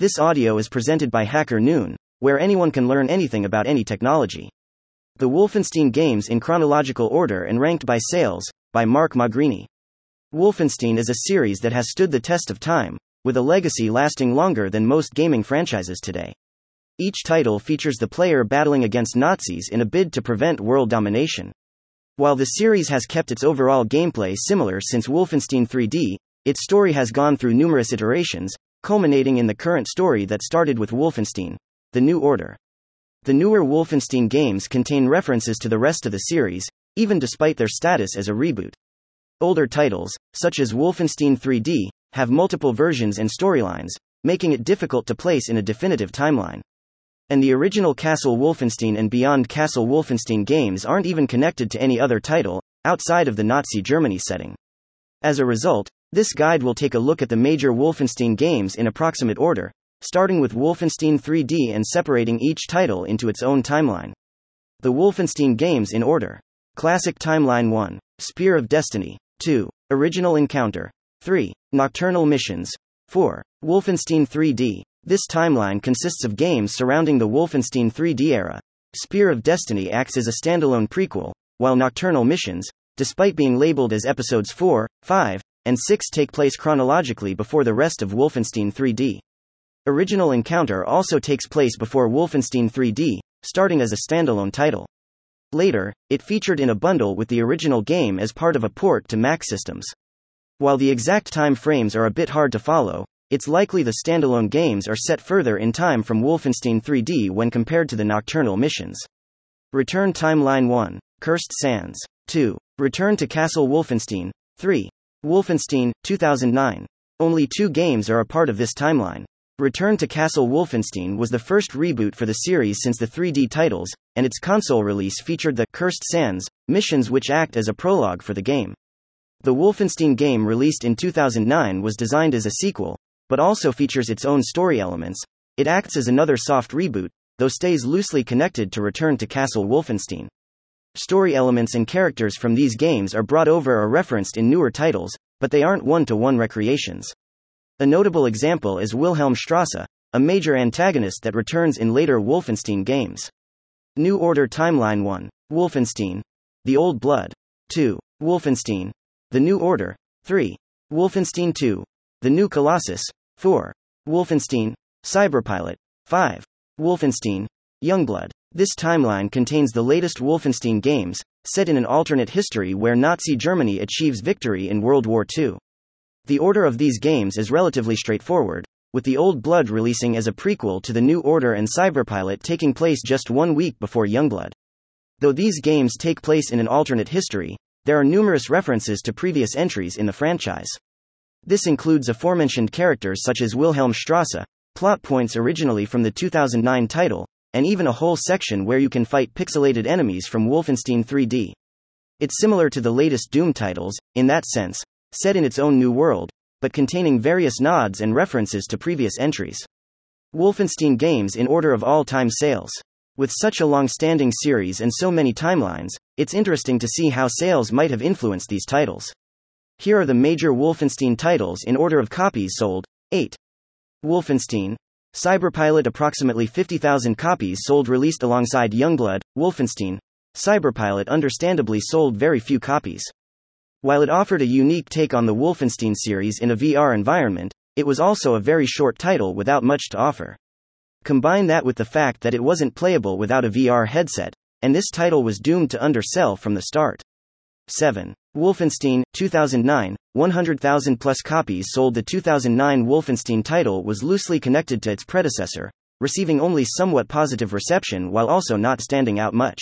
This audio is presented by Hacker Noon, where anyone can learn anything about any technology. The Wolfenstein Games in chronological order and ranked by sales, by Mark Magrini. Wolfenstein is a series that has stood the test of time, with a legacy lasting longer than most gaming franchises today. Each title features the player battling against Nazis in a bid to prevent world domination. While the series has kept its overall gameplay similar since Wolfenstein 3D, its story has gone through numerous iterations, culminating in the current story that started with Wolfenstein The New Order. The newer Wolfenstein games contain references to the rest of the series, even despite their status as a reboot. Older titles, such as Wolfenstein 3D, have multiple versions and storylines, making it difficult to place in a definitive timeline. And the original Castle Wolfenstein and Beyond Castle Wolfenstein games aren't even connected to any other title, outside of the Nazi Germany setting. As a result, this guide will take a look at the major Wolfenstein games in approximate order, starting with Wolfenstein 3D and separating each title into its own timeline. The Wolfenstein games in order Classic Timeline 1, Spear of Destiny, 2. Original Encounter. 3. Nocturnal Missions. 4. Wolfenstein 3D. This timeline consists of games surrounding the Wolfenstein 3D era. Spear of Destiny acts as a standalone prequel, while Nocturnal Missions, despite being labeled as episodes 4, 5, and 6 take place chronologically before the rest of Wolfenstein 3D. Original Encounter also takes place before Wolfenstein 3D, starting as a standalone title. Later, it featured in a bundle with the original game as part of a port to Mac systems. While the exact time frames are a bit hard to follow, it's likely the standalone games are set further in time from Wolfenstein 3D when compared to the nocturnal missions. Return Timeline 1, Cursed Sands. 2. Return to Castle Wolfenstein. 3. Wolfenstein, 2009. Only two games are a part of this timeline. Return to Castle Wolfenstein was the first reboot for the series since the 3D titles, and its console release featured the Cursed Sands missions, which act as a prologue for the game. The Wolfenstein game released in 2009 was designed as a sequel, but also features its own story elements. It acts as another soft reboot, though stays loosely connected to Return to Castle Wolfenstein. Story elements and characters from these games are brought over or referenced in newer titles, but they aren't one to one recreations. A notable example is Wilhelm Strasse, a major antagonist that returns in later Wolfenstein games. New Order Timeline 1, Wolfenstein, The Old Blood, 2, Wolfenstein, The New Order, 3, Wolfenstein 2, The New Colossus, 4, Wolfenstein, Cyberpilot, 5, Wolfenstein, Youngblood. This timeline contains the latest Wolfenstein games, set in an alternate history where Nazi Germany achieves victory in World War II. The order of these games is relatively straightforward, with The Old Blood releasing as a prequel to The New Order and Cyberpilot taking place just one week before Youngblood. Though these games take place in an alternate history, there are numerous references to previous entries in the franchise. This includes aforementioned characters such as Wilhelm Strasse, plot points originally from the 2009 title, and even a whole section where you can fight pixelated enemies from Wolfenstein 3D. It's similar to the latest Doom titles, in that sense, set in its own new world, but containing various nods and references to previous entries. Wolfenstein games in order of all time sales. With such a long standing series and so many timelines, it's interesting to see how sales might have influenced these titles. Here are the major Wolfenstein titles in order of copies sold 8. Wolfenstein. Cyberpilot approximately 50,000 copies sold released alongside Youngblood, Wolfenstein. Cyberpilot understandably sold very few copies. While it offered a unique take on the Wolfenstein series in a VR environment, it was also a very short title without much to offer. Combine that with the fact that it wasn't playable without a VR headset, and this title was doomed to undersell from the start. 7. Wolfenstein, 2009, 100,000 plus copies sold. The 2009 Wolfenstein title was loosely connected to its predecessor, receiving only somewhat positive reception while also not standing out much.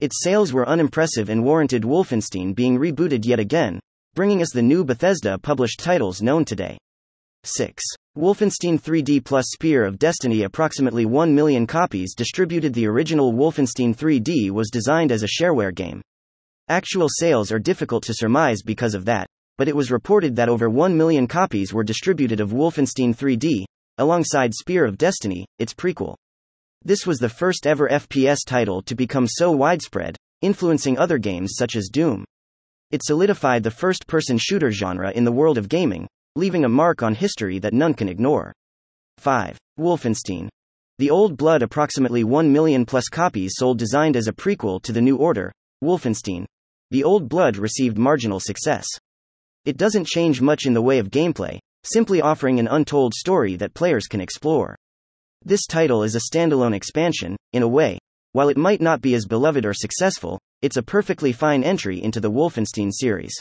Its sales were unimpressive and warranted Wolfenstein being rebooted yet again, bringing us the new Bethesda published titles known today. 6. Wolfenstein 3D plus Spear of Destiny approximately 1 million copies distributed the original Wolfenstein 3D was designed as a shareware game. Actual sales are difficult to surmise because of that, but it was reported that over 1 million copies were distributed of Wolfenstein 3D, alongside Spear of Destiny, its prequel. This was the first ever FPS title to become so widespread, influencing other games such as Doom. It solidified the first person shooter genre in the world of gaming, leaving a mark on history that none can ignore. 5. Wolfenstein. The Old Blood approximately 1 million plus copies sold designed as a prequel to the New Order, Wolfenstein. The Old Blood received marginal success. It doesn't change much in the way of gameplay, simply offering an untold story that players can explore. This title is a standalone expansion, in a way. While it might not be as beloved or successful, it's a perfectly fine entry into the Wolfenstein series.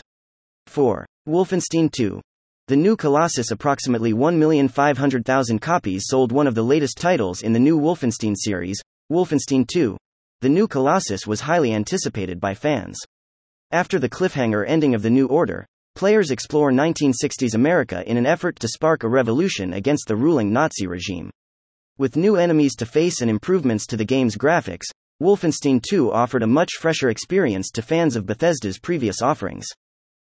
4. Wolfenstein 2. The new Colossus approximately 1,500,000 copies sold one of the latest titles in the new Wolfenstein series, Wolfenstein 2. The new Colossus was highly anticipated by fans. After the cliffhanger ending of the New Order, players explore 1960s America in an effort to spark a revolution against the ruling Nazi regime. With new enemies to face and improvements to the game's graphics, Wolfenstein 2 offered a much fresher experience to fans of Bethesda's previous offerings.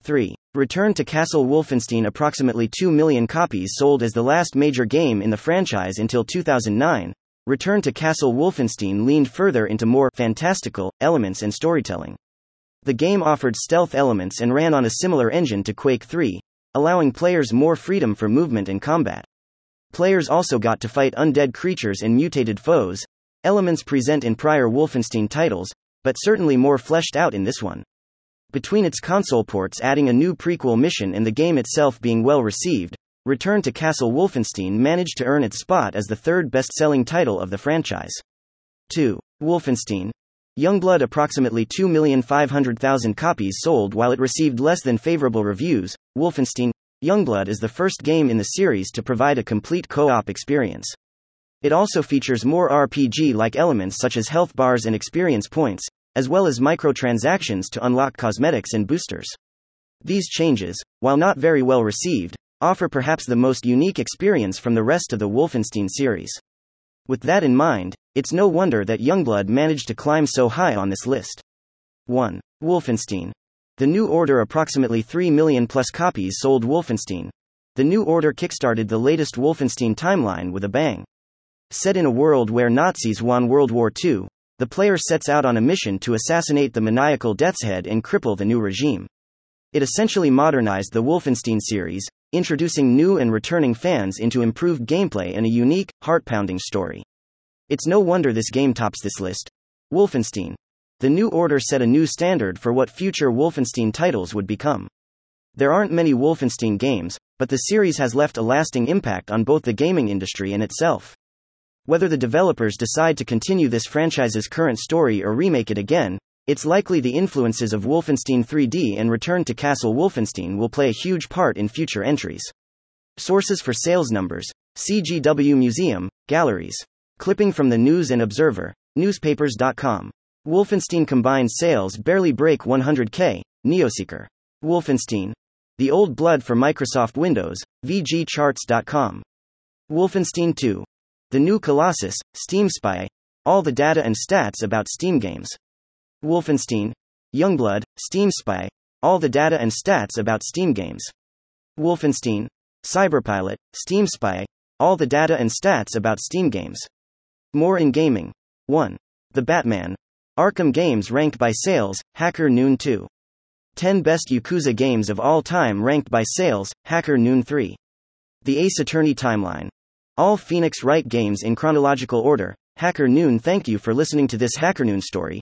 3. Return to Castle Wolfenstein Approximately 2 million copies sold as the last major game in the franchise until 2009. Return to Castle Wolfenstein leaned further into more fantastical elements and storytelling. The game offered stealth elements and ran on a similar engine to Quake 3, allowing players more freedom for movement and combat. Players also got to fight undead creatures and mutated foes, elements present in prior Wolfenstein titles, but certainly more fleshed out in this one. Between its console ports adding a new prequel mission and the game itself being well received, Return to Castle Wolfenstein managed to earn its spot as the third best selling title of the franchise. 2. Wolfenstein. Youngblood approximately 2,500,000 copies sold while it received less than favorable reviews. Wolfenstein Youngblood is the first game in the series to provide a complete co op experience. It also features more RPG like elements such as health bars and experience points, as well as microtransactions to unlock cosmetics and boosters. These changes, while not very well received, offer perhaps the most unique experience from the rest of the Wolfenstein series. With that in mind, it's no wonder that Youngblood managed to climb so high on this list. 1. Wolfenstein. The New Order approximately 3 million plus copies sold Wolfenstein. The New Order kickstarted the latest Wolfenstein timeline with a bang. Set in a world where Nazis won World War II, the player sets out on a mission to assassinate the maniacal Death's Head and cripple the new regime. It essentially modernized the Wolfenstein series, introducing new and returning fans into improved gameplay and a unique, heart pounding story. It's no wonder this game tops this list. Wolfenstein. The New Order set a new standard for what future Wolfenstein titles would become. There aren't many Wolfenstein games, but the series has left a lasting impact on both the gaming industry and itself. Whether the developers decide to continue this franchise's current story or remake it again, it's likely the influences of Wolfenstein 3D and Return to Castle Wolfenstein will play a huge part in future entries. Sources for sales numbers CGW Museum, Galleries. Clipping from the News and Observer, newspapers.com. Wolfenstein combined sales barely break 100k, Neoseeker. Wolfenstein. The Old Blood for Microsoft Windows, VGCharts.com. Wolfenstein 2. The new Colossus, Steam Spy. All the data and stats about Steam games. Wolfenstein. Youngblood, Steam Spy. All the data and stats about Steam games. Wolfenstein. Cyberpilot, Steam Spy. All the data and stats about Steam games. More in gaming. 1. The Batman. Arkham games ranked by sales, Hacker Noon 2. 10 best Yakuza games of all time ranked by sales, Hacker Noon 3. The Ace Attorney Timeline. All Phoenix Wright games in chronological order. Hacker Noon Thank you for listening to this Hacker Noon story,